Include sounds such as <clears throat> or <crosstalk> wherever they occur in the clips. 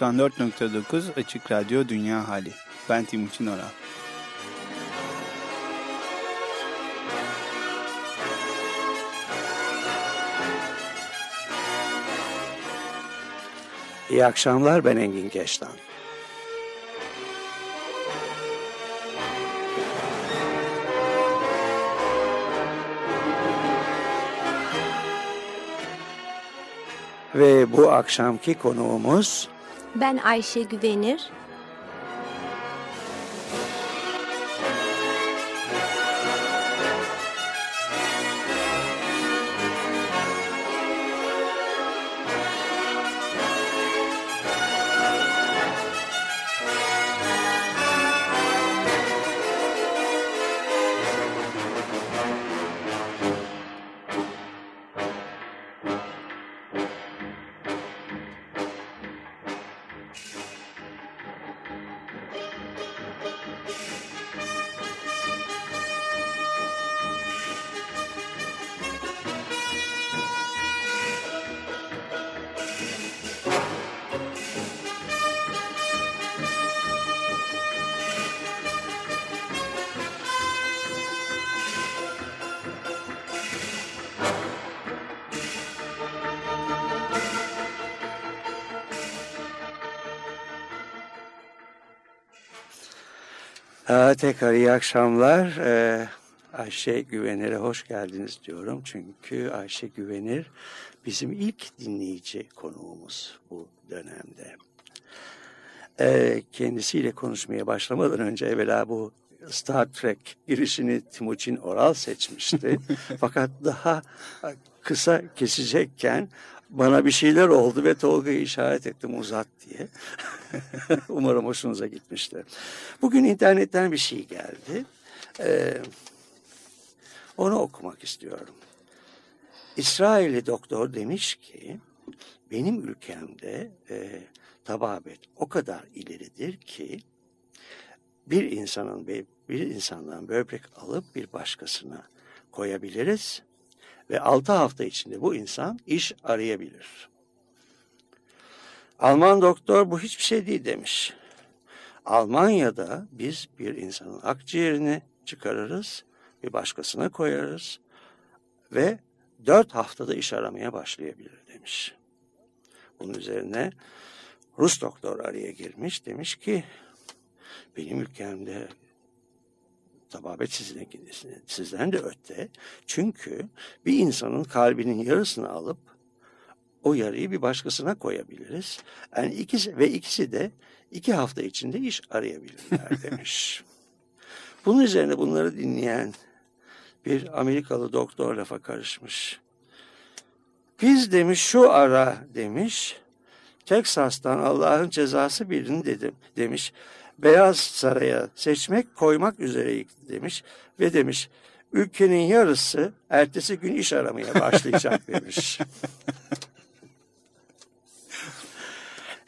...94.9 Açık Radyo Dünya Hali. Ben Timuçin Oral. İyi akşamlar ben Engin Geçtan. Ve bu akşamki konuğumuz Ben Ayşe Güvenir. Aa, tekrar iyi akşamlar. Ee, Ayşe Güvenir'e hoş geldiniz diyorum. Çünkü Ayşe Güvenir bizim ilk dinleyici konuğumuz bu dönemde. Ee, kendisiyle konuşmaya başlamadan önce evvela bu Star Trek girişini Timuçin Oral seçmişti. <laughs> Fakat daha kısa kesecekken bana bir şeyler oldu ve Tolga'yı işaret ettim uzat diye. <laughs> Umarım hoşunuza gitmiştir. Bugün internetten bir şey geldi. Ee, onu okumak istiyorum. İsrailli doktor demiş ki benim ülkemde e, tababet o kadar ileridir ki bir insanın bir insandan böbrek alıp bir başkasına koyabiliriz ve altı hafta içinde bu insan iş arayabilir. Alman doktor bu hiçbir şey değil demiş. Almanya'da biz bir insanın akciğerini çıkarırız, bir başkasına koyarız ve dört haftada iş aramaya başlayabilir demiş. Bunun üzerine Rus doktor araya girmiş demiş ki benim ülkemde tababet sizden, sizden de öte. Çünkü bir insanın kalbinin yarısını alıp o yarıyı bir başkasına koyabiliriz. Yani ikisi ve ikisi de iki hafta içinde iş arayabilirler <laughs> demiş. Bunun üzerine bunları dinleyen bir Amerikalı doktor lafa karışmış. Biz demiş şu ara demiş Teksas'tan Allah'ın cezası birini dedim demiş. Beyaz Saray'a seçmek koymak üzereyik demiş ve demiş ülkenin yarısı ertesi gün iş aramaya başlayacak <laughs> demiş.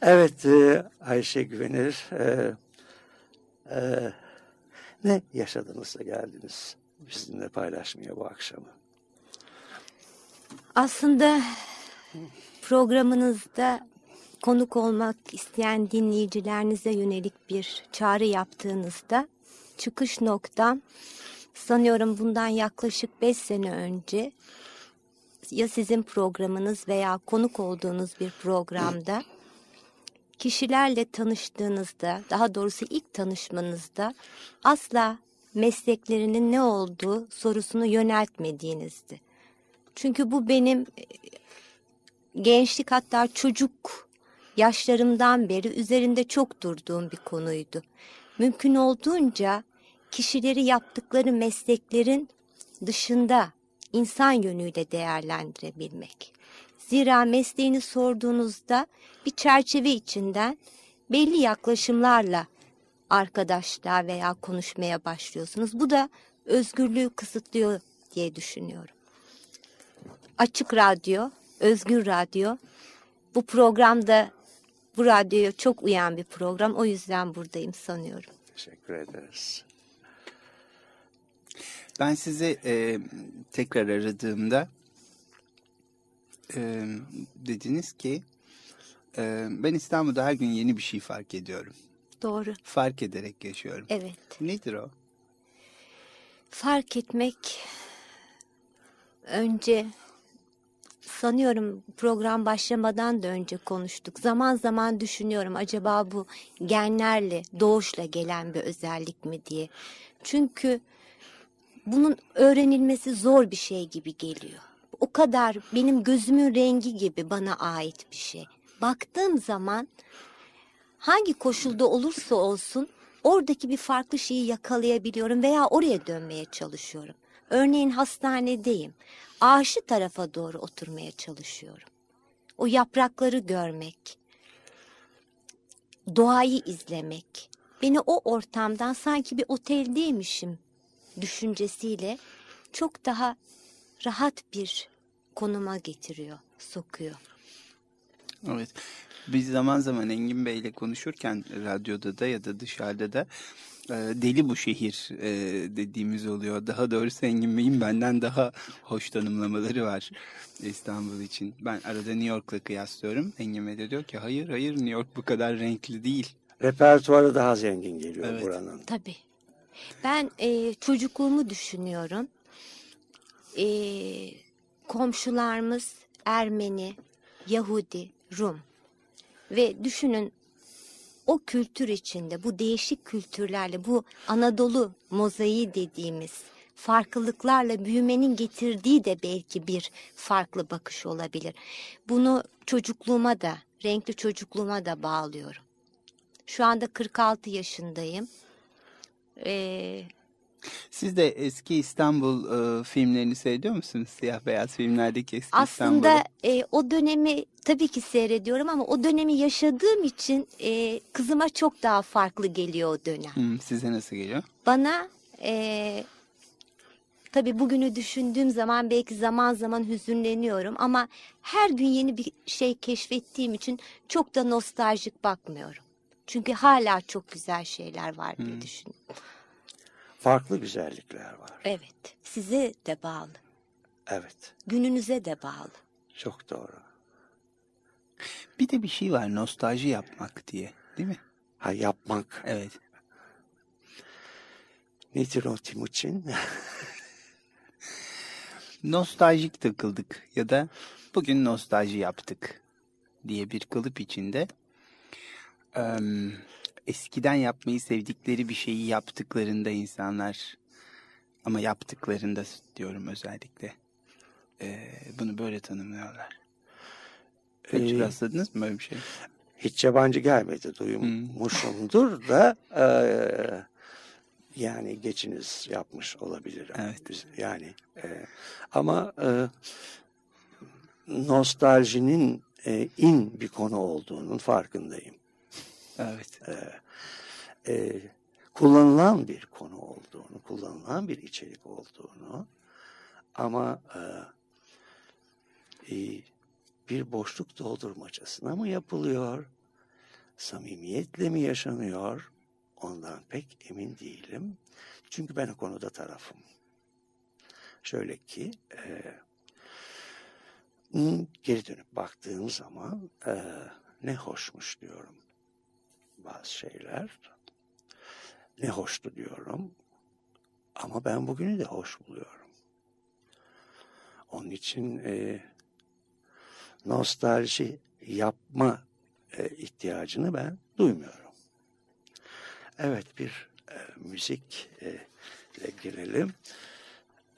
Evet e, Ayşe Güvenir e, e, ne yaşadınız geldiniz bizimle paylaşmaya bu akşamı. Aslında programınızda konuk olmak isteyen dinleyicilerinize yönelik bir çağrı yaptığınızda çıkış noktam sanıyorum bundan yaklaşık beş sene önce ya sizin programınız veya konuk olduğunuz bir programda kişilerle tanıştığınızda daha doğrusu ilk tanışmanızda asla mesleklerinin ne olduğu sorusunu yöneltmediğinizdi. Çünkü bu benim gençlik hatta çocuk yaşlarımdan beri üzerinde çok durduğum bir konuydu. Mümkün olduğunca kişileri yaptıkları mesleklerin dışında insan yönüyle değerlendirebilmek. Zira mesleğini sorduğunuzda bir çerçeve içinden belli yaklaşımlarla arkadaşlığa veya konuşmaya başlıyorsunuz. Bu da özgürlüğü kısıtlıyor diye düşünüyorum. Açık Radyo, Özgür Radyo bu programda bu radyoya çok uyan bir program. O yüzden buradayım sanıyorum. Teşekkür ederiz. Ben sizi e, tekrar aradığımda e, dediniz ki e, ben İstanbul'da her gün yeni bir şey fark ediyorum. Doğru. Fark ederek yaşıyorum. Evet. Nedir o? Fark etmek önce sanıyorum program başlamadan da önce konuştuk. Zaman zaman düşünüyorum acaba bu genlerle, doğuşla gelen bir özellik mi diye. Çünkü bunun öğrenilmesi zor bir şey gibi geliyor. O kadar benim gözümün rengi gibi bana ait bir şey. Baktığım zaman hangi koşulda olursa olsun oradaki bir farklı şeyi yakalayabiliyorum veya oraya dönmeye çalışıyorum. Örneğin hastanedeyim. Ağaçlı tarafa doğru oturmaya çalışıyorum. O yaprakları görmek, doğayı izlemek, beni o ortamdan sanki bir oteldeymişim düşüncesiyle çok daha rahat bir konuma getiriyor, sokuyor. Evet. Biz zaman zaman Engin Bey ile konuşurken radyoda da ya da dışarıda da e, deli bu şehir e, dediğimiz oluyor. Daha doğrusu Engin Bey'in benden daha hoş tanımlamaları var İstanbul için. Ben arada New York'la kıyaslıyorum. Engin Bey de diyor ki hayır hayır New York bu kadar renkli değil. Repertuarı daha zengin geliyor Evet. buranın. Tabii. Ben e, çocukluğumu düşünüyorum. E, komşularımız Ermeni, Yahudi, Rum. Ve düşünün o kültür içinde bu değişik kültürlerle bu Anadolu mozaiği dediğimiz farklılıklarla büyümenin getirdiği de belki bir farklı bakış olabilir. Bunu çocukluğuma da, renkli çocukluğuma da bağlıyorum. Şu anda 46 yaşındayım. Ee, Siz de eski İstanbul e, filmlerini seyrediyor musunuz? Siyah beyaz filmlerdeki eski aslında İstanbul'u. e, o dönemi tabii ki seyrediyorum ama o dönemi yaşadığım için e, kızıma çok daha farklı geliyor o dönem. Hmm, size nasıl geliyor? Bana e, tabii bugünü düşündüğüm zaman belki zaman zaman hüzünleniyorum ama her gün yeni bir şey keşfettiğim için çok da nostaljik bakmıyorum. Çünkü hala çok güzel şeyler var diye düşünüyorum. Farklı güzellikler var. Evet, size de bağlı, Evet. gününüze de bağlı. Çok doğru. Bir de bir şey var nostalji yapmak diye değil mi? Ha yapmak. Evet. Nedir o Timuçin? <laughs> Nostaljik takıldık ya da bugün nostalji yaptık diye bir kalıp içinde em, eskiden yapmayı sevdikleri bir şeyi yaptıklarında insanlar ama yaptıklarında diyorum özellikle e, bunu böyle tanımlıyorlar. Hiç Ee, rastladınız mı böyle bir şey? Hiç yabancı gelmedi. Duymuşumdur da <laughs> eee, yani geçiniz yapmış olabilirim. Evet. Yani eee, ama eee, nostaljinin eee, in bir konu olduğunun farkındayım. Evet. Eee, kullanılan bir konu olduğunu, kullanılan bir içerik olduğunu ama eee, eee, bir boşluk doldurmacasına mı yapılıyor? Samimiyetle mi yaşanıyor? Ondan pek emin değilim. Çünkü ben o konuda tarafım. Şöyle ki hmm, geri dönüp baktığım zaman eee, ne hoşmuş diyorum bazı şeyler. Ne hoştu diyorum. Ama ben bugünü de hoş buluyorum. Onun için e, nostalji yapma e, ihtiyacını ben duymuyorum. Evet bir e, müzik e, ile girelim.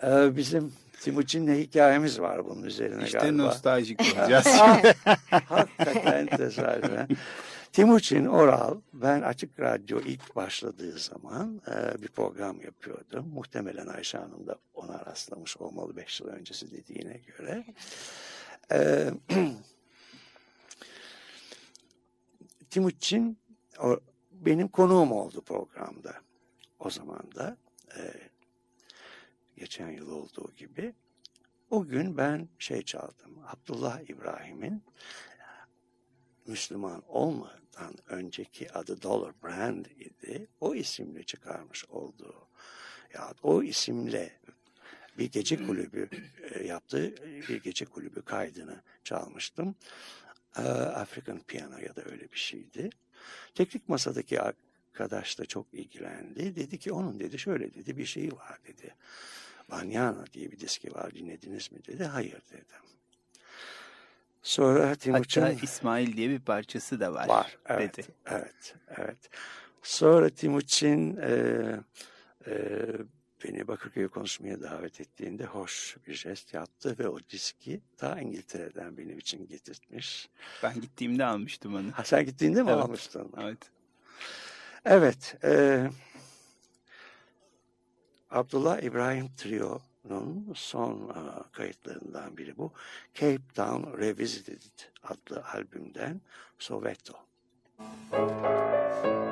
E, bizim Timuçin'le hikayemiz var bunun üzerine İşte galiba. nostaljik olacağız. <laughs> <laughs> Hakikaten tesadüfen. Timuçin Oral, ben Açık Radyo ilk başladığı zaman e, bir program yapıyordum. Muhtemelen Ayşe Hanım da ona rastlamış olmalı beş yıl öncesi dediğine göre. E, <clears throat> Timuçin o, benim konuğum oldu programda. O zaman da e, geçen yıl olduğu gibi. O gün ben şey çaldım. Abdullah İbrahim'in Müslüman olmadan önceki adı Dollar Brand idi. O isimle çıkarmış olduğu ya o isimle bir gece kulübü e, yaptığı bir gece kulübü kaydını çalmıştım. E, African Piano ya da öyle bir şeydi. Teknik masadaki arkadaş da çok ilgilendi. Dedi ki onun dedi şöyle dedi bir şeyi var dedi. Banyana diye bir diski var dinlediniz mi dedi. Hayır dedim. Sonra Timuçin... Hatta İsmail diye bir parçası da var. Var, evet, dedi. evet, evet. Sonra Timuçin e, e, beni Bakırköy'e konuşmaya davet ettiğinde hoş bir jest yaptı ve o diski ta İngiltere'den benim için getirtmiş. Ben gittiğimde almıştım onu. Ha, sen gittiğinde mi Evet, almıştın? Evet. Evet. E, Abdullah İbrahim Trio'nun son e, kayıtlarından biri bu. Cape Town Revisited adlı albümden Soweto. Evet.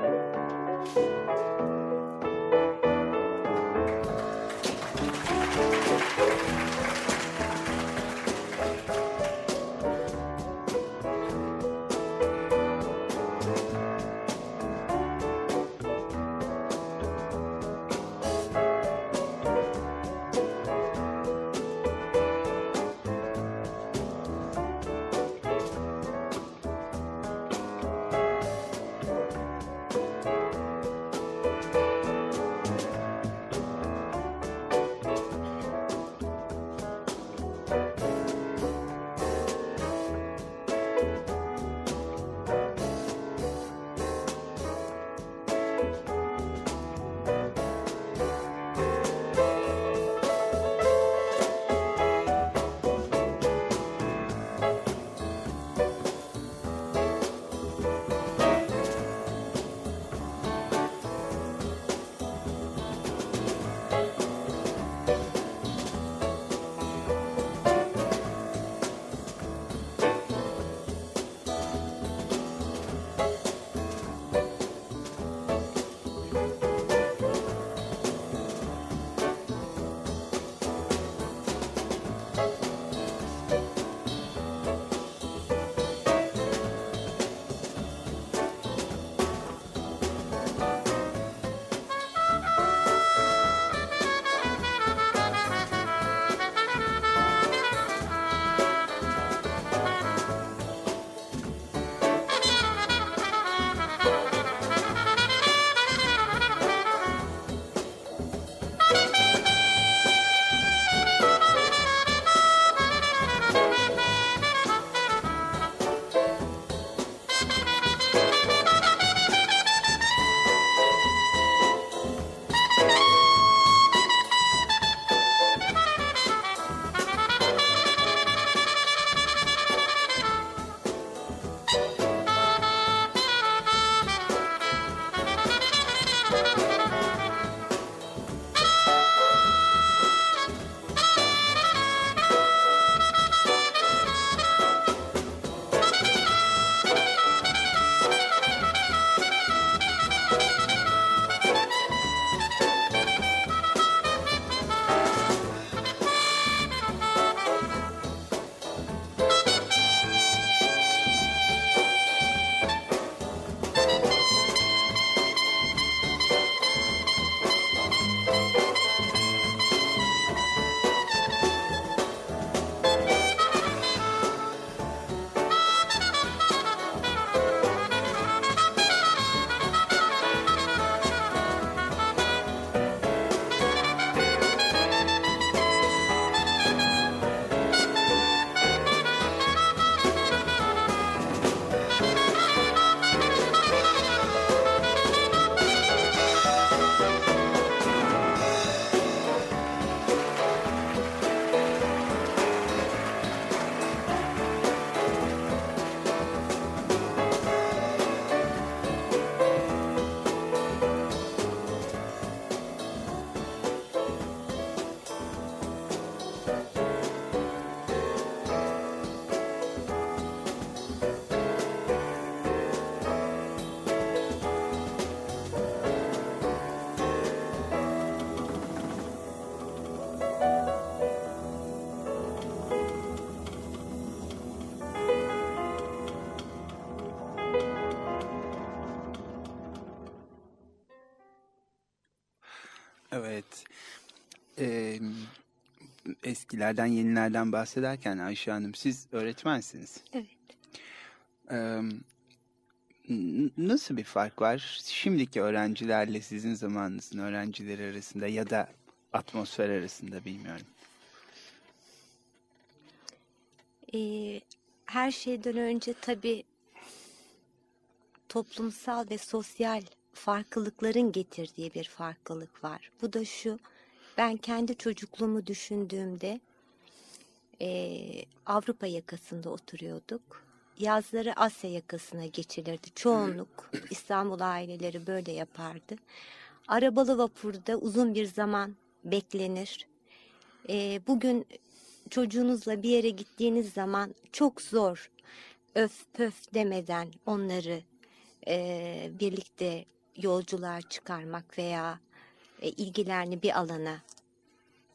Eskilerden yenilerden bahsederken Ayşe Hanım siz öğretmensiniz. Evet. Ee, nasıl bir fark var şimdiki öğrencilerle sizin zamanınızın öğrencileri arasında ya da atmosfer arasında bilmiyorum. Ee, her şeyden önce tabii toplumsal ve sosyal farklılıkların getirdiği bir farklılık var. Bu da şu, ben kendi çocukluğumu düşündüğümde eee, Avrupa yakasında oturuyorduk. Yazları Asya yakasına geçilirdi. Çoğunluk İstanbul aileleri böyle yapardı. Arabalı vapurda uzun bir zaman beklenir. Eee, bugün çocuğunuzla bir yere gittiğiniz zaman çok zor öf pöf demeden onları eee, birlikte yolculuğa çıkarmak veya e, ilgilerini bir alana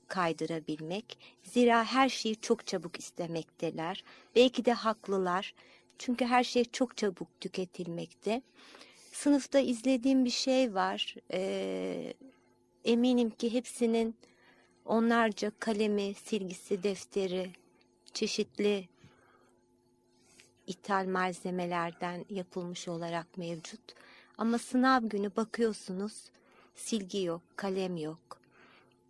kaydırabilmek. Zira her şeyi çok çabuk istemekteler. Belki de haklılar. Çünkü her şey çok çabuk tüketilmekte. Sınıfta izlediğim bir şey var. Ee, eminim ki hepsinin onlarca kalemi, silgisi, defteri, çeşitli ithal malzemelerden yapılmış olarak mevcut. Ama sınav günü bakıyorsunuz silgi yok, kalem yok.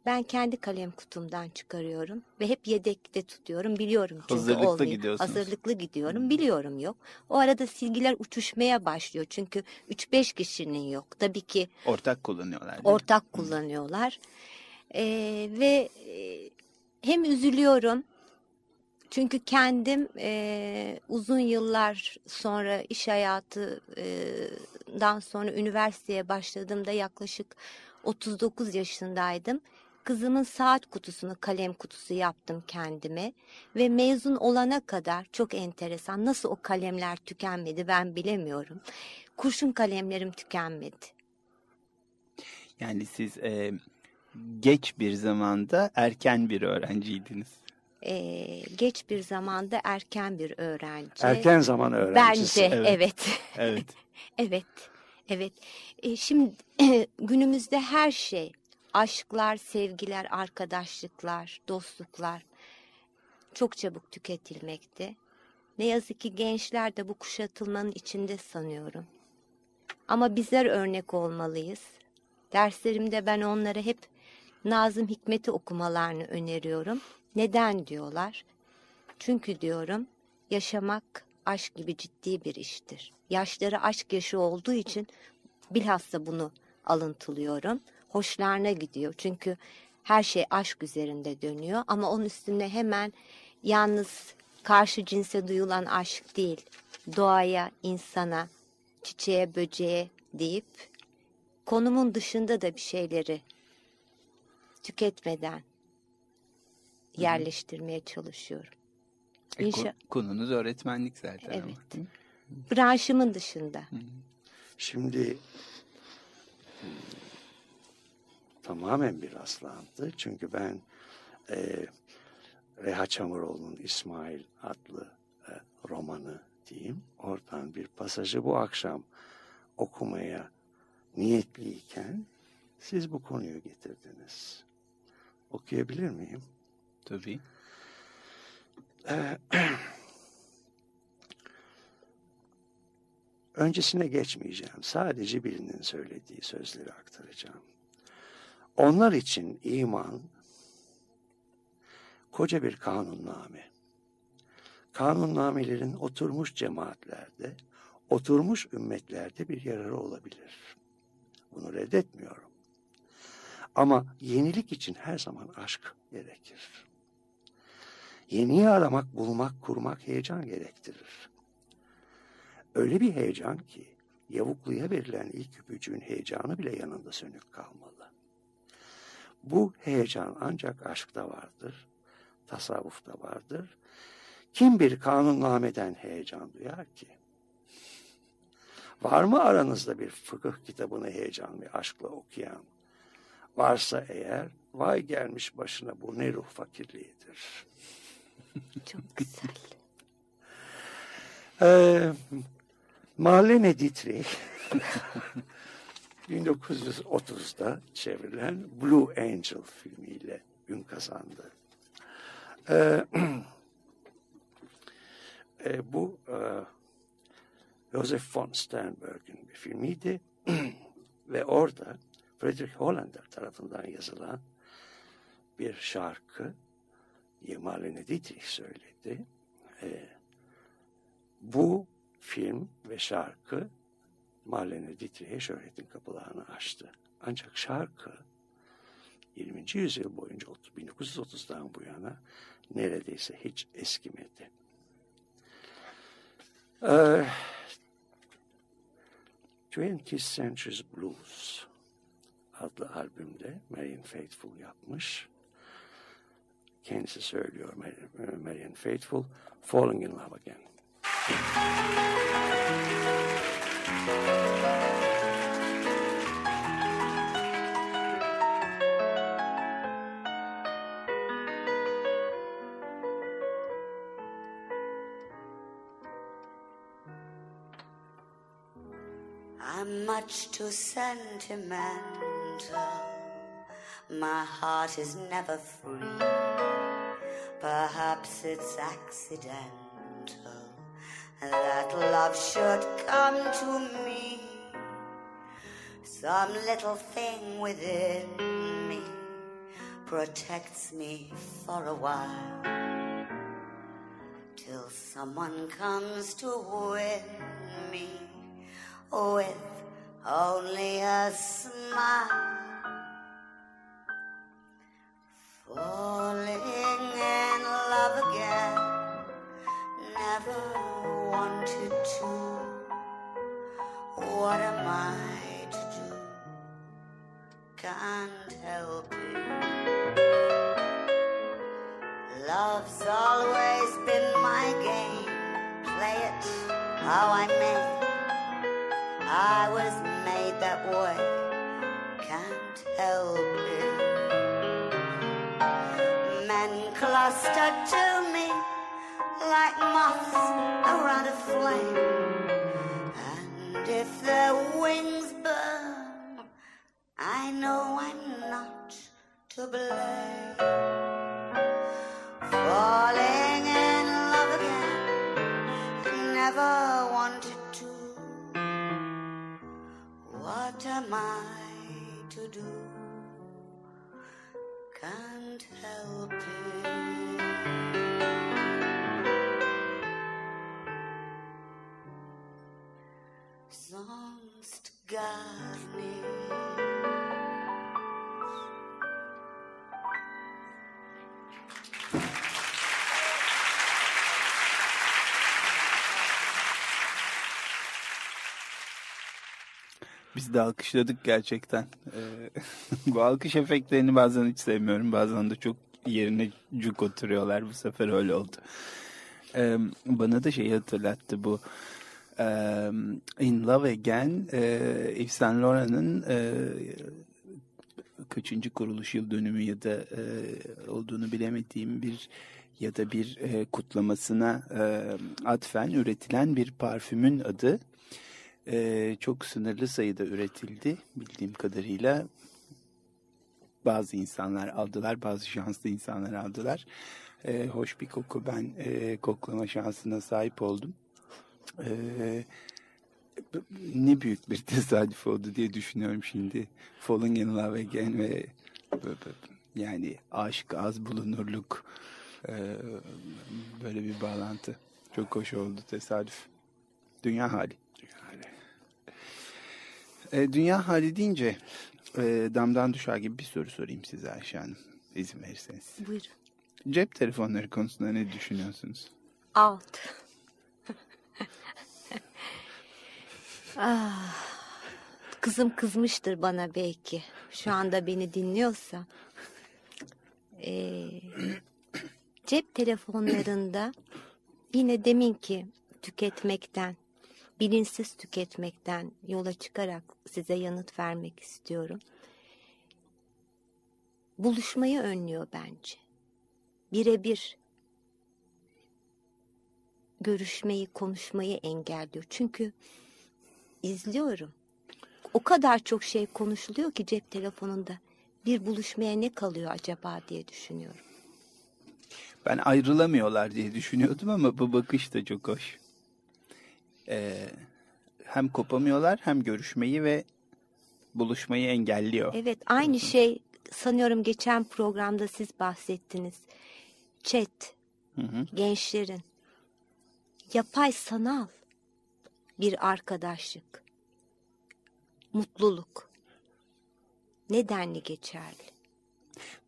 Ben kendi kalem kutumdan çıkarıyorum ve hep yedekte tutuyorum. Biliyorum çünkü Hazırlıklı olmuyor. gidiyorsunuz. Hazırlıklı gidiyorum. Biliyorum yok. O arada silgiler uçuşmaya başlıyor. Çünkü 3-5 kişinin yok. Tabii ki Ortak kullanıyorlar. değil mi? ortak kullanıyorlar. Ee, ve e, hem üzülüyorum çünkü kendim e, uzun yıllar sonra iş hayatından sonra üniversiteye başladığımda yaklaşık 39 yaşındaydım. Kızımın saat kutusunu kalem kutusu yaptım kendime ve mezun olana kadar çok enteresan nasıl o kalemler tükenmedi ben bilemiyorum. Kurşun kalemlerim tükenmedi. Yani siz e, geç bir zamanda erken bir öğrenciydiniz. Ee, geç bir zamanda erken bir öğrenci. Erken zaman öğrencisi. Bence Evet. evet. <laughs> Evet. Evet, evet. E, şimdi <clears throat> günümüzde her şey, aşklar, sevgiler, arkadaşlıklar, dostluklar çok çabuk tüketilmekte. Ne yazık ki gençler de bu kuşatılmanın içinde sanıyorum. Ama bizler örnek olmalıyız. Derslerimde ben onlara hep Nazım Hikmet'i okumalarını öneriyorum. Neden diyorlar? Çünkü diyorum yaşamak aşk gibi ciddi bir iştir. Yaşları aşk yaşı olduğu için bilhassa bunu alıntılıyorum. Hoşlarına gidiyor çünkü her şey aşk üzerinde dönüyor ama onun üstüne hemen yalnız karşı cinse duyulan aşk değil, doğaya, insana, çiçeğe, böceğe deyip konumun dışında da bir şeyleri tüketmeden yerleştirmeye çalışıyorum. E, İnşa- konunuz öğretmenlik zaten. ama, Evet. mi? branşımın dışında. Şimdi hmm, tamamen bir rastlantı. Çünkü ben e, Reha Çamuroğlu'nun İsmail adlı e, romanı diyeyim. Oradan bir pasajı bu akşam okumaya niyetliyken siz bu konuyu getirdiniz. Okuyabilir miyim? Tabii. <clears throat> Öncesine geçmeyeceğim. Sadece birinin söylediği sözleri aktaracağım. Onlar için iman koca bir kanunname. Kanunnamelerin oturmuş cemaatlerde, oturmuş ümmetlerde bir yararı olabilir. Bunu reddetmiyorum. Ama yenilik için her zaman aşk gerekir. Yeniyi aramak, bulmak, kurmak heyecan gerektirir. Öyle bir heyecan ki yavukluya verilen ilk öpücüğün heyecanı bile yanında sönük kalmalı. Bu heyecan ancak aşkta vardır, tasavvufta vardır. Kim bir kanunnameden heyecan duyar ki? Var mı aranızda bir fıkıh kitabını heyecan ve aşkla okuyan? Varsa eğer vay gelmiş başına bu ne ruh fakirliğidir. Çok güzel. Ee, Marlene Dietrich 1930'da çevrilen Blue Angel filmiyle ün kazandı. Ee, <clears throat> e, bu e, Josef von Sternberg'in bir filmiydi <clears throat> ve orada Friedrich Hollander tarafından yazılan bir şarkı Marlene Dietrich söyledi. Ee, bu film ve şarkı Marlene Dietrich'e şöhretin kapılarını açtı. Ancak şarkı 20. yüzyıl boyunca 1930'dan bu yana neredeyse hiç eskimedi. Ee, 20th Century's Blues adlı albümde Marian Faithful yapmış. Kendisi söylüyor Marian uh, Faithful, Falling in Love Again. I'm much too sentimental. My heart is never free. Perhaps it's accidental that love should come to me. Some little thing within me protects me for a while till someone comes to win me with only a smile. Falling What am I to do? Can't help it. Love's always been my game. Play it how I may. I was made that way, can't help it. Men cluster to me like moths around a flame. And if their wings burn, I know I'm not to blame. Falling in love again, never wanted to. What am I to do? Can't help it. Biz de alkışladık gerçekten. Ee, <laughs> bu alkış efektlerini bazen hiç sevmiyorum. Bazen de çok yerine cuk oturuyorlar. Bu sefer öyle oldu. Ee, bana da şeyi hatırlattı bu. Ee, In Love Again, e, Yves Saint Laurent'ın e, kaçıncı kuruluş yıl dönümü ya da e, olduğunu bilemediğim bir ya da bir e, kutlamasına e, atfen üretilen bir parfümün adı. E, çok sınırlı sayıda üretildi bildiğim kadarıyla. Bazı insanlar aldılar, bazı şanslı insanlar aldılar. E, hoş bir koku. Ben e, koklama şansına sahip oldum. E, ne büyük bir <laughs> tesadüf oldu diye düşünüyorum şimdi. Falling in Love Again ve yani aşk az bulunurluk e, böyle bir bağlantı. Çok hoş oldu tesadüf. Dünya hali. E, dünya hali deyince e, damdan düşer gibi bir soru sorayım size Ayşe Hanım. İzin verirseniz. Buyurun. Cep telefonları konusunda ne düşünüyorsunuz? Alt. Ah, kızım kızmıştır bana belki. Şu anda beni dinliyorsa. Ee, cep telefonlarında yine deminki tüketmekten, bilinçsiz tüketmekten yola çıkarak size yanıt vermek istiyorum. Buluşmayı önlüyor bence. Birebir görüşmeyi, konuşmayı engelliyor. Çünkü izliyorum. o kadar çok şey konuşuluyor ki cep telefonunda. Bir buluşmaya ne kalıyor acaba diye düşünüyorum. Ben ayrılamıyorlar diye düşünüyordum ama bu bakış da çok hoş. Ee, hem kopamıyorlar hem görüşmeyi ve buluşmayı engelliyor. Evet aynı şey sanıyorum geçen programda siz bahsettiniz. Chat, Hı hı. gençlerin yapay sanal bir arkadaşlık, mutluluk nedenli geçerli.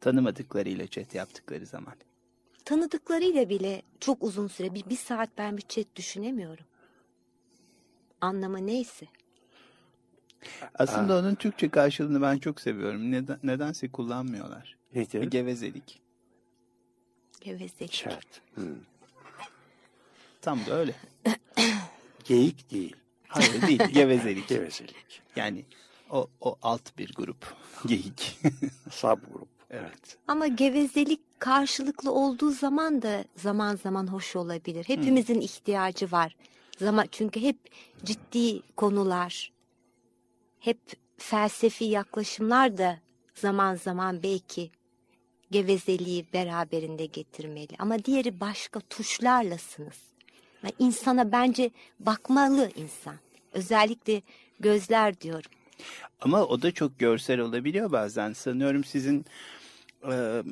Tanımadıklarıyla chat yaptıkları zaman. Tanıdıklarıyla bile çok uzun süre bir, bir saat ben bir chat düşünemiyorum. Anlamı neyse. Aslında onun Türkçe karşılığını ben çok seviyorum. Neden, nedense kullanmıyorlar. Nedir? Gevezelik. Gevezelik. Chat. Hmm. Tam da öyle. <coughs> Geyik değil. Hayır değil. <laughs> Gevezelik. Gevezelik. Yani o, o alt bir grup. Geyik. <laughs> Subgrup. Evet. Ama gevezelik karşılıklı olduğu zaman da zaman zaman hoş olabilir. Hepimizin ihtiyacı var. Zaman çünkü hep ciddi konular, hep felsefi yaklaşımlar da zaman zaman belki gevezeliği beraberinde getirmeli. Ama diğeri başka tuşlarlasınız. Yani insana bence bakmalı insan. Özellikle gözler diyorum. Ama o da çok görsel olabiliyor bazen. Sanıyorum sizin e,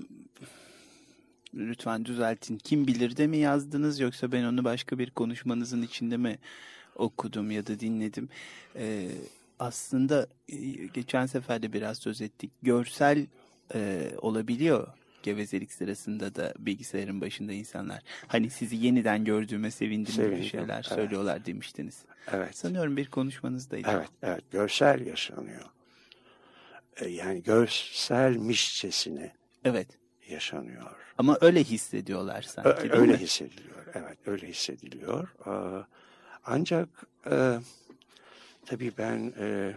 lütfen düzeltin. Kim bilir de mi yazdınız yoksa ben onu başka bir konuşmanızın içinde mi okudum ya da dinledim. E, aslında e, geçen sefer de biraz söz ettik. Görsel e, olabiliyor gevezelik sırasında da bilgisayarın başında insanlar. Hani sizi yeniden gördüğüme sevindim, gibi şeyler evet. söylüyorlar demiştiniz. Evet. Sanıyorum bir konuşmanızdaydı. Evet, evet. Görsel yaşanıyor. E, Yani görselmişçesine Evet. yaşanıyor. Ama öyle hissediyorlar sanki Ö- öyle mi? hissediliyor. Evet, öyle hissediliyor. Ancak e, tabii ben e,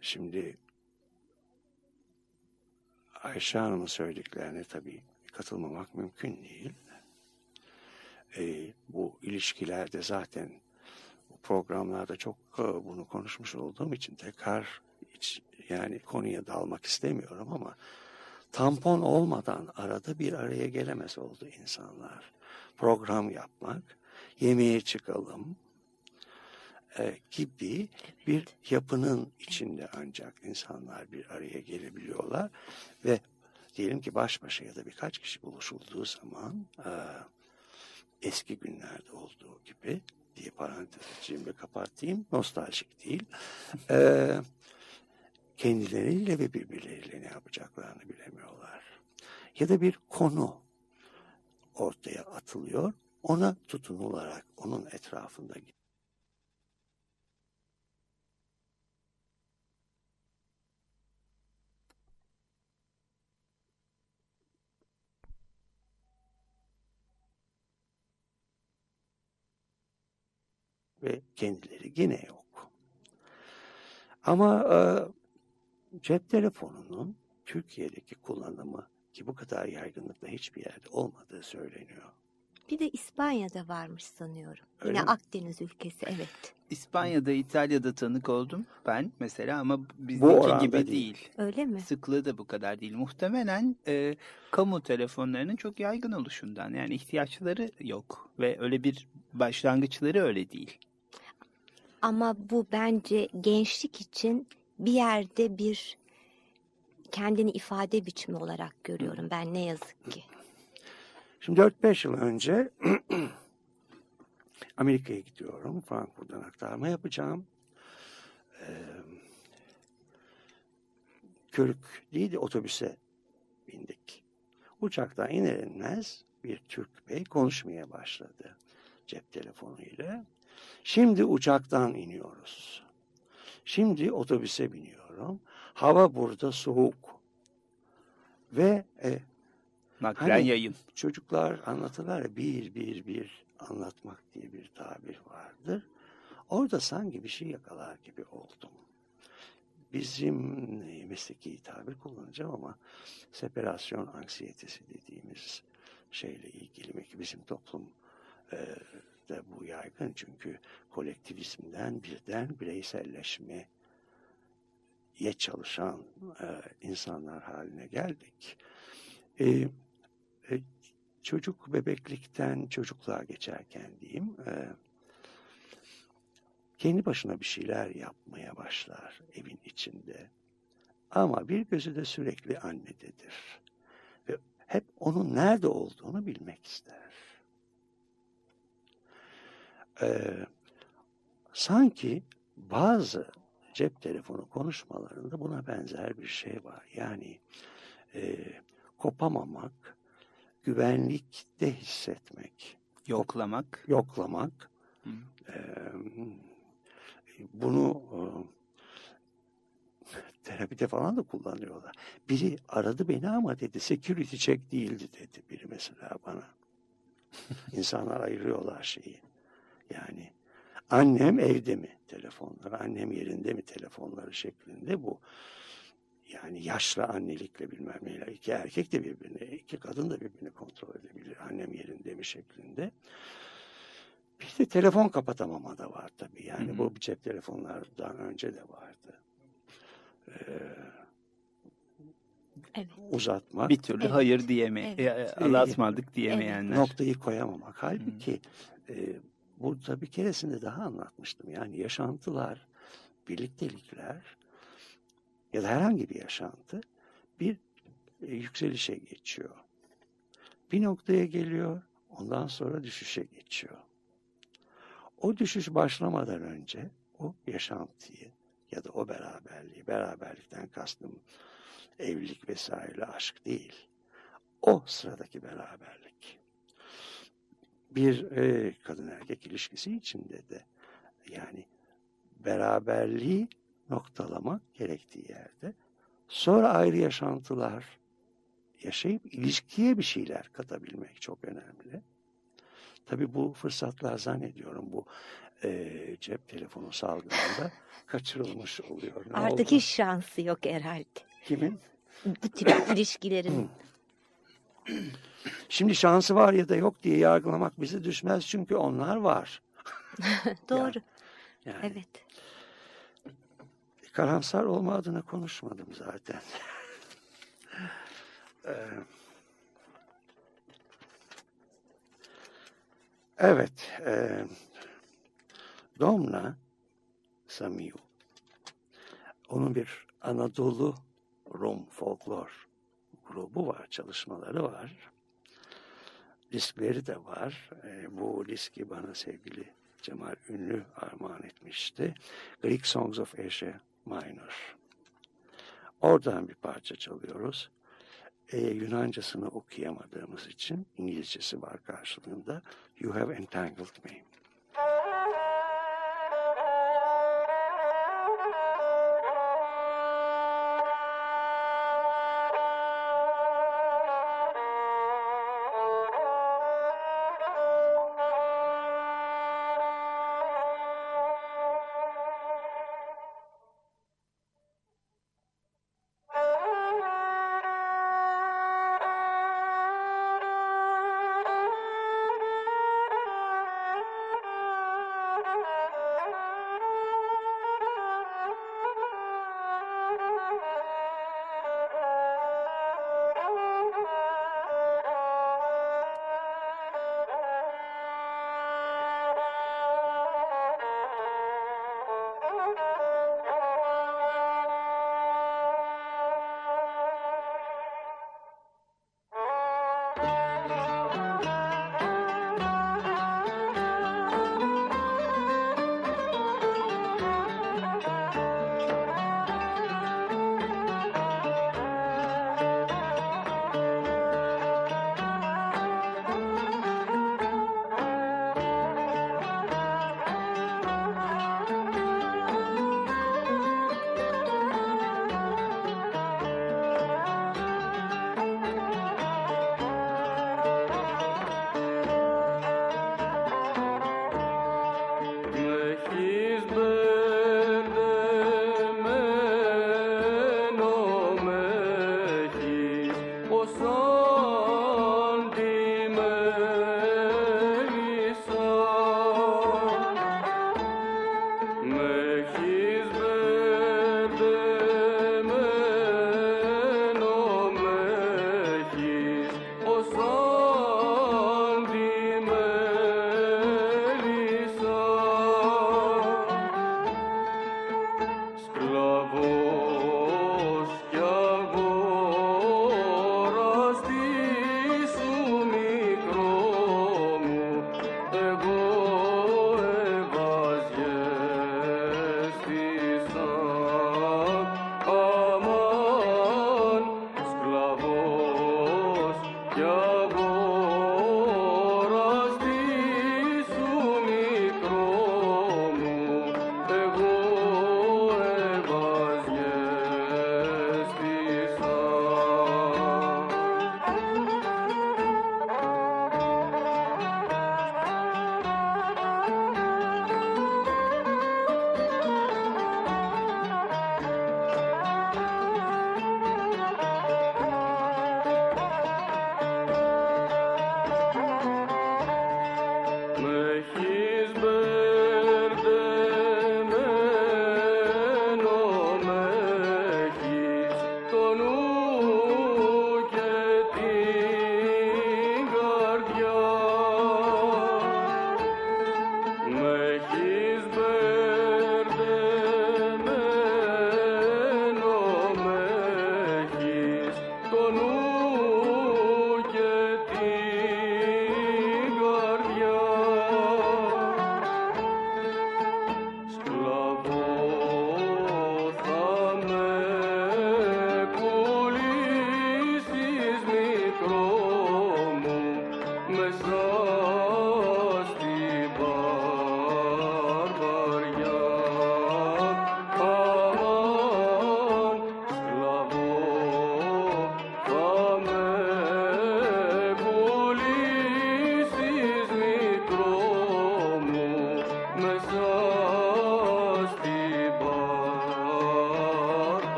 şimdi Ayşe Hanım'ın söylediklerine tabii katılmamak mümkün değil. E, bu ilişkilerde zaten bu programlarda çok e, bunu konuşmuş olduğum için tekrar hiç yani konuya dalmak istemiyorum ama tampon olmadan arada bir araya gelemez oldu insanlar. Program yapmak, yemeğe çıkalım e, gibi bir yapının içinde ancak insanlar bir araya gelebiliyorlar ve diyelim ki baş başa ya da birkaç kişi buluşulduğu zaman e, eski günlerde olduğu gibi diye parantez açayım ve kapatayım nostaljik değil e, kendileriyle ve birbirleriyle ne yapacaklarını bilemiyorlar. Ya da bir konu ortaya atılıyor, ona tutunularak onun etrafında ve kendileri yine yok. Ama e, cep telefonunun Türkiye'deki kullanımı ki bu kadar yaygınlıkla hiçbir yerde olmadığı söyleniyor. Bir de İspanya'da varmış sanıyorum. Öyle Yine mi? Akdeniz ülkesi evet. İspanya'da, İtalya'da tanık oldum ben mesela ama bizdeki gibi değil. değil. Öyle mi? Sıklığı da bu kadar değil. Muhtemelen e, kamu telefonlarının çok yaygın oluşundan yani ihtiyaçları yok ve öyle bir başlangıçları öyle değil. Ama bu bence gençlik için bir yerde bir kendini ifade biçimi olarak görüyorum ben ne yazık ki. Şimdi 4-5 yıl önce <clears throat> Amerika'ya gidiyorum. Frankfurt'tan aktarma yapacağım. Ee, Körük değil de otobüse bindik. Uçaktan iner inmez bir Türk bey konuşmaya başladı cep telefonuyla. Şimdi uçaktan iniyoruz. Şimdi otobüse biniyorum. Hava burada soğuk. Ve e, Naklen Hani- yayın. çocuklar anlatırlar ya bir bir bir anlatmak diye bir tabir vardır. Orada sanki bir şey yakalar gibi oldum. Bizim e, mesleki tabir kullanacağım ama separasyon anksiyetesi dediğimiz şeyle ilgili bizim toplum e, de bu yaygın çünkü kolektivizmden birden bireyselleşmeye çalışan e, insanlar haline geldik. E, e, çocuk bebeklikten çocukluğa geçerken diyeyim, e, kendi başına bir şeyler yapmaya başlar evin içinde. Ama bir gözü de sürekli annededir. Ve hep onun nerede olduğunu bilmek ister. Ee, sanki bazı cep telefonu konuşmalarında buna benzer bir şey var. Yani e, kopamamak, güvenlikte hissetmek, Yoklamak. yoklamak. Hı. E, bunu e, <laughs> terapide falan da kullanıyorlar. Biri aradı beni ama dedi security check değildi dedi biri mesela bana. İnsanlar ayırıyorlar şeyi. Yani annem evde mi telefonları, annem yerinde mi telefonları şeklinde bu. Yani yaşlı annelikle bilmem neyle iki erkek de birbirini, iki kadın da birbirini kontrol edebilir. Annem yerinde mi şeklinde. Bir de telefon kapatamama da var tabii. Yani Hı hı. bu cep telefonlardan önce de vardı. Ee, Evet. uzatmak, Bir türlü Evet. hayır diyeme, Evet. e, alatmadık diyemeyenler. noktayı koyamamak. Halbuki e, burada bir keresinde daha anlatmıştım. Yani yaşantılar, birliktelikler ya da herhangi bir yaşantı bir e, yükselişe geçiyor. Bir noktaya geliyor, ondan sonra düşüşe geçiyor. O düşüş başlamadan önce o yaşantıyı ya da o beraberliği, beraberlikten kastım evlilik vesaire aşk değil. O sıradaki beraberlik. Bir e, kadın erkek ilişkisi içinde de yani beraberliği noktalamak gerektiği yerde sonra ayrı yaşantılar yaşayıp ilişkiye bir şeyler katabilmek çok önemli. Tabii bu fırsatlar zannediyorum bu e, cep telefonu salgınında <laughs> kaçırılmış oluyor. Ne Artık oldu? hiç şansı yok herhalde. Kimin? Bu tip ilişkilerin. <clears throat> Şimdi şansı var ya da yok diye yargılamak bize düşmez çünkü onlar var. <laughs> Doğru. Yani Evet. karamsar olma adına konuşmadım zaten. <laughs> Ee, evet, e, Domna Samiu, onun bir Anadolu Rum folklor grubu var, çalışmaları var. Diskleri de var. E, bu diski bana sevgili Cemal Ünlü armağan etmişti. Greek Songs of Asia Minor. Oradan bir parça çalıyoruz. Ee, Yunancasını okuyamadığımız için İngilizcesi var karşılığında. You have entangled me.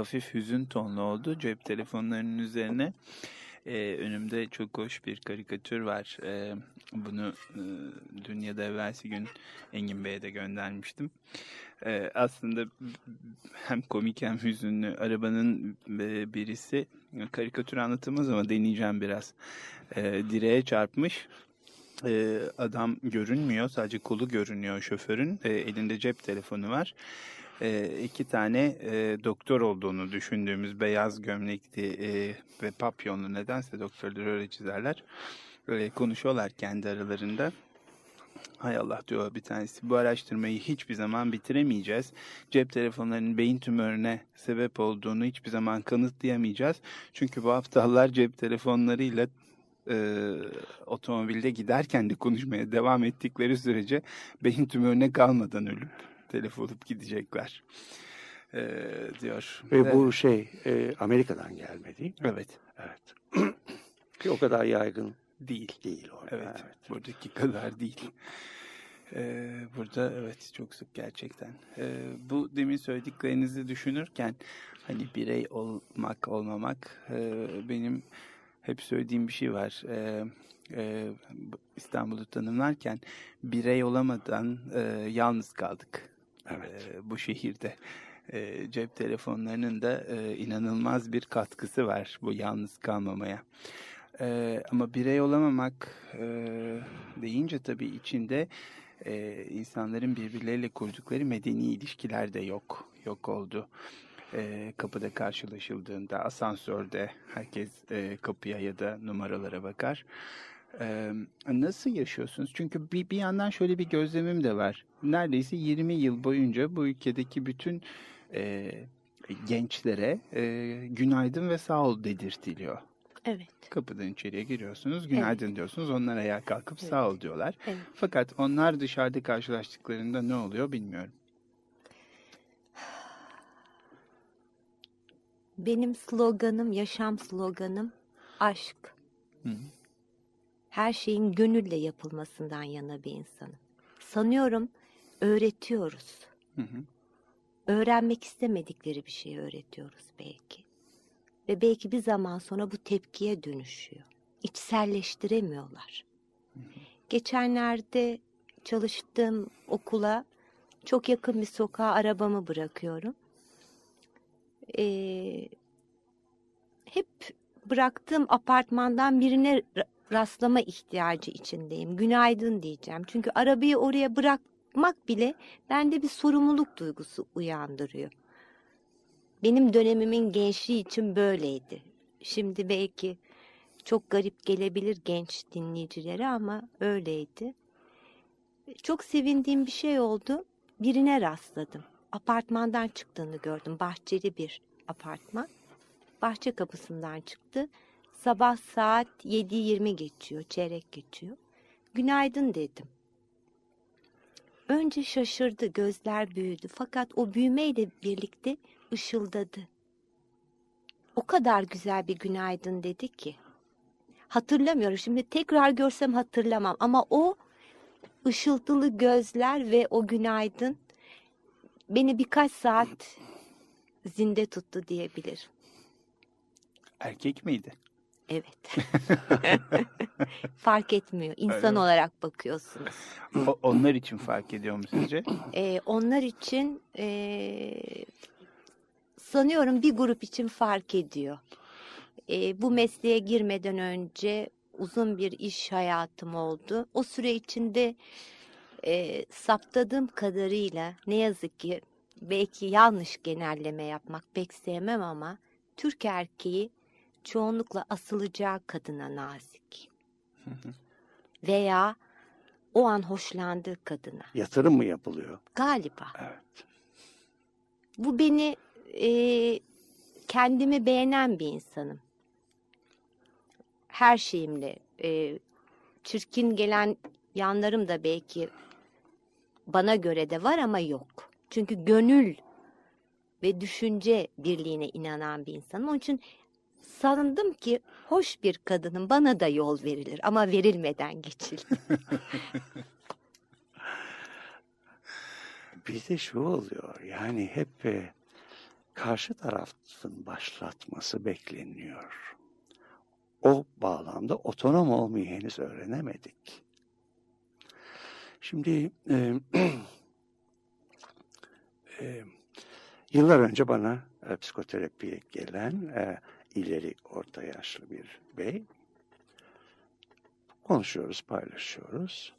Hafif hüzün tonlu oldu cep telefonlarının üzerine. Ee, önümde çok hoş bir karikatür var. Ee, bunu e, dün ya da evvelsi gün Engin Bey'e de göndermiştim. Ee, aslında hem komik hem hüzünlü. Arabanın e, birisi karikatür anlatılmaz ama deneyeceğim biraz. Ee, direğe çarpmış. Ee, adam görünmüyor. Sadece kolu görünüyor şoförün. Ee, elinde cep telefonu var e, iki tane e, doktor olduğunu düşündüğümüz beyaz gömlekli e, ve papyonlu nedense doktorlar öyle çizerler. Öyle konuşuyorlar kendi aralarında. Hay Allah diyor bir tanesi bu araştırmayı hiçbir zaman bitiremeyeceğiz. Cep telefonlarının beyin tümörüne sebep olduğunu hiçbir zaman kanıtlayamayacağız. Çünkü bu aptallar cep telefonlarıyla e, otomobilde giderken de konuşmaya devam ettikleri sürece beyin tümörüne kalmadan ölüp telef olup gidecekler e, diyor. Ve bu şey e, Amerika'dan gelme değil mi? Evet. Evet. <clears throat> Ki o kadar yaygın değil. değil orada. Evet, evet. buradaki kadar değil. Ee, burada evet çok sık gerçekten. Ee, bu demin söylediklerinizi düşünürken hani birey olmak olmamak e, benim hep söylediğim bir şey var. Ee, e, İstanbul'u tanımlarken birey olamadan e, yalnız kaldık. Evet. E, bu şehirde. E, cep telefonlarının da e, inanılmaz bir katkısı var bu yalnız kalmamaya. E, ama birey olamamak e, deyince tabii içinde e, insanların birbirleriyle kurdukları medeni ilişkiler de yok. Yok oldu. E, kapıda karşılaşıldığında, asansörde herkes e, kapıya ya da numaralara bakar. Ee, nasıl yaşıyorsunuz? Çünkü bir, bir yandan şöyle bir gözlemim de var. Neredeyse 20 yıl boyunca bu ülkedeki bütün e, gençlere e, günaydın ve sağ ol dedirtiliyor. Evet. Kapıdan içeriye giriyorsunuz, günaydın evet. diyorsunuz. Onlar ayağa kalkıp evet. sağ ol diyorlar. Evet. Fakat onlar dışarıda karşılaştıklarında ne oluyor bilmiyorum. Benim sloganım, yaşam sloganım aşk. Hı -hı her şeyin gönülle yapılmasından yana bir insanım. Sanıyorum öğretiyoruz. Hı hı. Öğrenmek istemedikleri bir şeyi öğretiyoruz belki. Ve belki bir zaman sonra bu tepkiye dönüşüyor. İçselleştiremiyorlar. Hı hı. Geçenlerde çalıştığım okula çok yakın bir sokağa arabamı bırakıyorum. Ee, hep bıraktığım apartmandan birine rastlama ihtiyacı içindeyim. Günaydın diyeceğim. Çünkü arabayı oraya bırakmak bile bende bir sorumluluk duygusu uyandırıyor. Benim dönemimin gençliği için böyleydi. Şimdi belki çok garip gelebilir genç dinleyicilere ama öyleydi. Çok sevindiğim bir şey oldu. Birine rastladım. Apartmandan çıktığını gördüm. Bahçeli bir apartman. Bahçe kapısından çıktı Sabah saat 7.20 geçiyor, çeyrek geçiyor. Günaydın dedim. Önce şaşırdı, gözler büyüdü. Fakat o büyümeyle birlikte ışıldadı. O kadar güzel bir günaydın dedi ki. Hatırlamıyorum şimdi tekrar görsem hatırlamam ama o ışıltılı gözler ve o günaydın beni birkaç saat zinde tuttu diyebilirim. Erkek miydi? Evet. <laughs> fark etmiyor. İnsan olarak bakıyorsunuz. O, onlar için fark ediyor mu sizce? <clears throat> Ee, onlar için e, sanıyorum bir grup için fark ediyor. E, bu mesleğe girmeden önce uzun bir iş hayatım oldu. O süre içinde e, saptadığım kadarıyla ne yazık ki belki yanlış genelleme yapmak pek sevmem ama Türk erkeği çoğunlukla asılacağı kadına nazik. Veya o an hoşlandığı kadına. Yatırım mı yapılıyor? Galiba. Evet. Bu beni e, kendimi beğenen bir insanım. Her şeyimle. E, çirkin gelen yanlarım da belki bana göre de var ama yok. Çünkü gönül ve düşünce birliğine inanan bir insanım. Onun için sandım ki hoş bir kadının bana da yol verilir ama verilmeden geçildi. <laughs> Bizde şu oluyor yani hep e, karşı tarafın başlatması bekleniyor. O bağlamda otonom olmayı henüz öğrenemedik. Şimdi e, <clears throat> e, yıllar önce bana e, psikoterapiye gelen e, ileri orta yaşlı bir bey konuşuyoruz, paylaşıyoruz.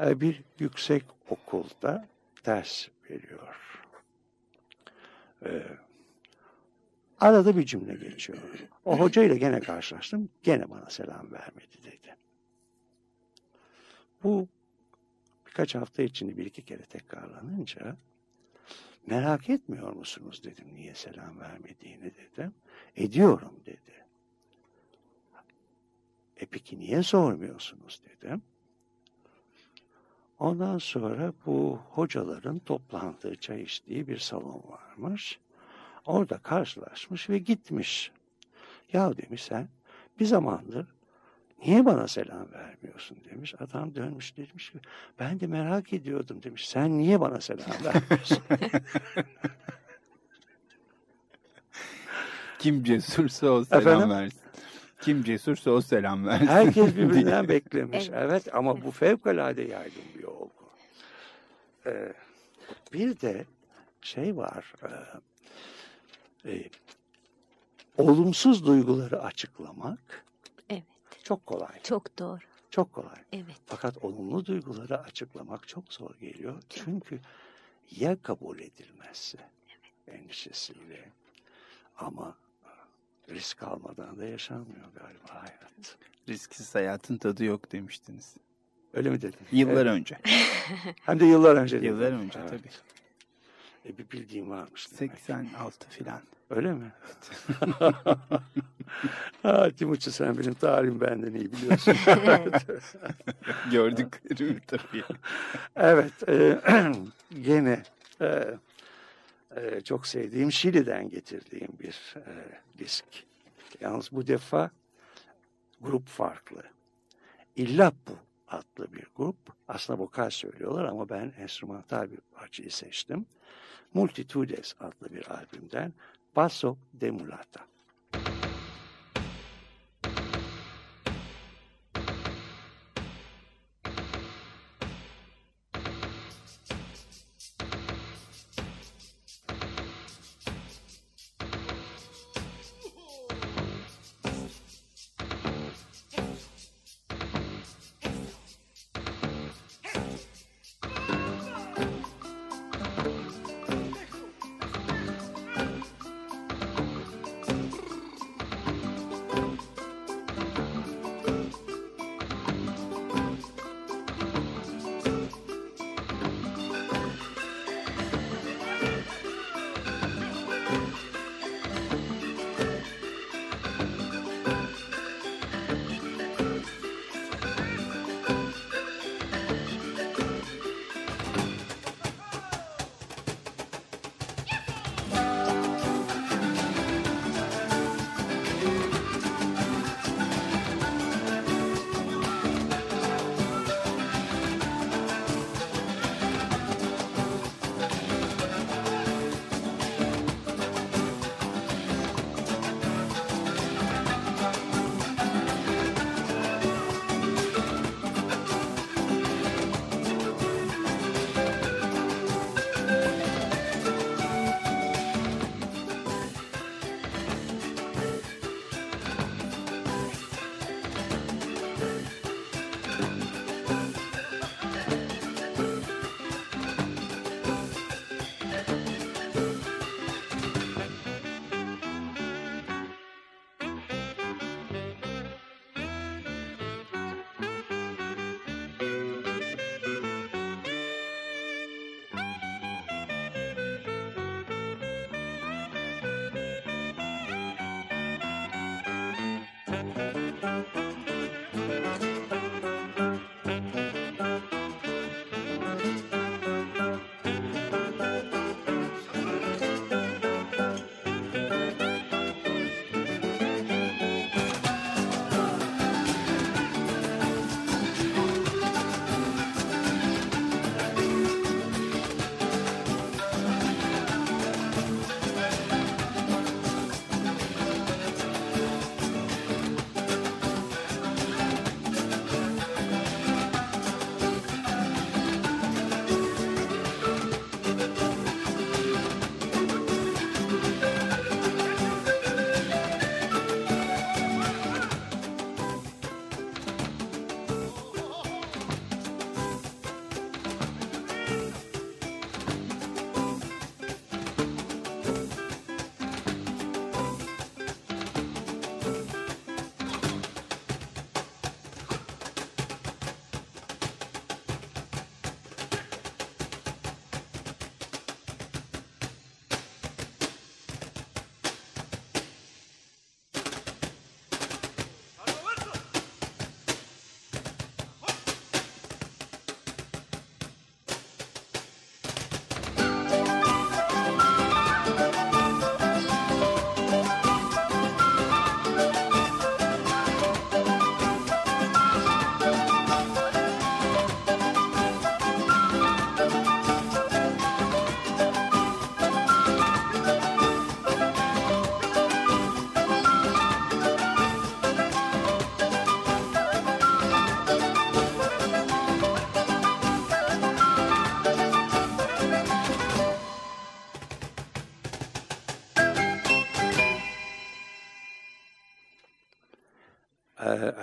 E, bir yüksek okulda ders veriyor. E, arada bir cümle geçiyor. O hoca ile gene karşılaştım, gene bana selam vermedi dedi. Bu birkaç hafta içinde bir iki kere tekrarlanınca merak etmiyor musunuz dedim niye selam vermediğini dedim. Ediyorum dedi. E peki niye sormuyorsunuz dedim. Ondan sonra bu hocaların toplandığı, çay içtiği bir salon varmış. Orada karşılaşmış ve gitmiş. Ya demiş sen bir zamandır niye bana selam vermiyorsun demiş. Adam dönmüş demiş ki ben de merak ediyordum demiş. Sen niye bana selam vermiyorsun? <laughs> Kim cesursa o selam Efendim? versin. Kim cesursa o selam versin. Herkes birbirinden beklemiş. Evet. Evet. ama bu fevkalade yaygın bir olgu. Ee, bir de şey var. E, e, olumsuz duyguları açıklamak. Çok kolay. Çok doğru. Çok kolay. Evet. Fakat olumlu duyguları açıklamak çok zor geliyor. Çünkü ya kabul edilmezse endişesiyle ama risk almadan da yaşanmıyor galiba hayat. Risksiz hayatın tadı yok demiştiniz. Öyle mi dedim? Yıllar Evet. önce. Hem de yıllar önce dedim. Yıllar önce Evet. tabii. E, bir bildiğim varmış. demek. 86 filan. Öyle mi? <laughs> ha, Timuçin sen benim tarihim benden iyi biliyorsun. <laughs> <laughs> Gördüklerimi tabii. evet. E, <clears throat> gene e, e, çok sevdiğim Şili'den getirdiğim bir e, disk. Yalnız bu defa grup farklı. Illapu adlı bir grup. Aslında vokal söylüyorlar ama ben enstrümantal bir parçayı seçtim. Multitudes adlı bir albümden Basso de Mulata.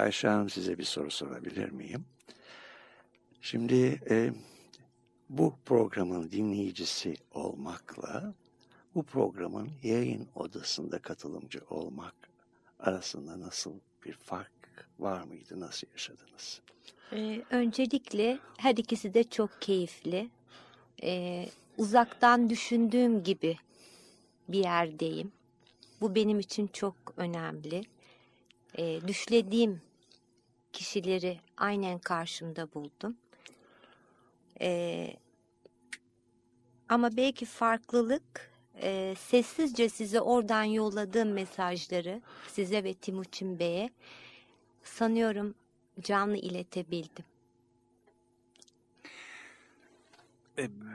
Ayşe Hanım size bir soru sorabilir miyim? Şimdi e, bu programın dinleyicisi olmakla bu programın yayın odasında katılımcı olmak arasında nasıl bir fark var mıydı? Nasıl yaşadınız? Ee, öncelikle her ikisi de çok keyifli. Ee, uzaktan düşündüğüm gibi bir yerdeyim. Bu benim için çok önemli. Ee, düşlediğim kişileri aynen karşımda buldum. Ee, ama belki farklılık e, sessizce size oradan yolladığım mesajları size ve Timuçin Bey'e sanıyorum canlı iletebildim. E,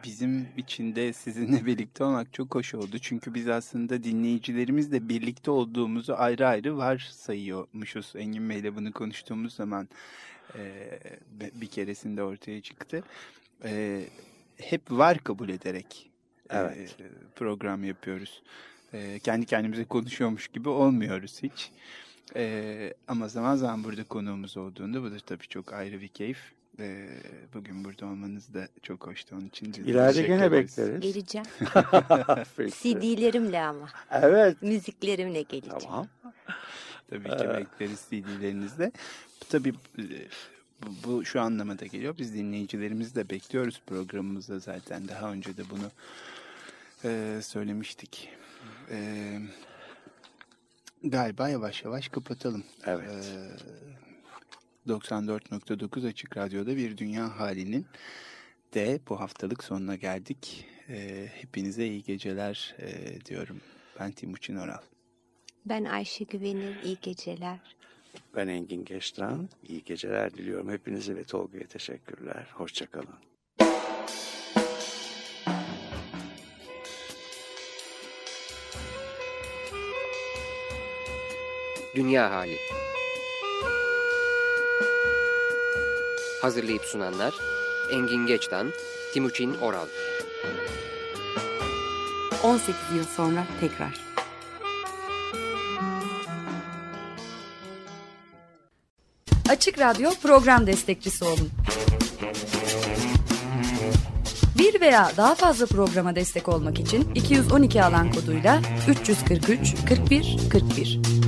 Bizim için de sizinle birlikte olmak çok hoş oldu. Çünkü biz aslında dinleyicilerimizle birlikte olduğumuzu ayrı ayrı varsayıyormuşuz. Engin Bey'le bunu konuştuğumuz zaman e, bir keresinde ortaya çıktı. E, hep var kabul ederek e, Evet. program yapıyoruz. E, kendi kendimize konuşuyormuş gibi olmuyoruz hiç. E, ama zaman zaman burada konuğumuz olduğunda bu da tabii çok ayrı bir keyif. E, bugün burada olmanız da çok hoştu onun için. de İleride gene bekleriz. Geleceğim. <laughs> CD'lerimle ama. Evet. Müziklerimle geleceğim. Tamam. Tabii ki bekleriz CD'lerinizde. Tabii e, bu, bu şu anlamada geliyor. Biz dinleyicilerimizi de bekliyoruz programımızda zaten. Daha önce de bunu e, söylemiştik. E, galiba yavaş yavaş kapatalım. Evet. E, 94.9 Açık Radyo'da bir dünya halinin de bu haftalık sonuna geldik. E, hepinize iyi geceler e, diyorum. Ben Timuçin Oral. Ben Ayşe Güvenir. İyi geceler. Ben Engin Geçtan. İyi geceler diliyorum hepinize ve Tolga'ya teşekkürler. Hoşçakalın. Dünya Hali Hazırlayıp sunanlar Engin Geçtan, Timuçin Oral 18 yıl sonra tekrar. Açık Radyo program destekçisi olun. Bir veya daha fazla programa destek olmak için 212 alan koduyla 343 41 41.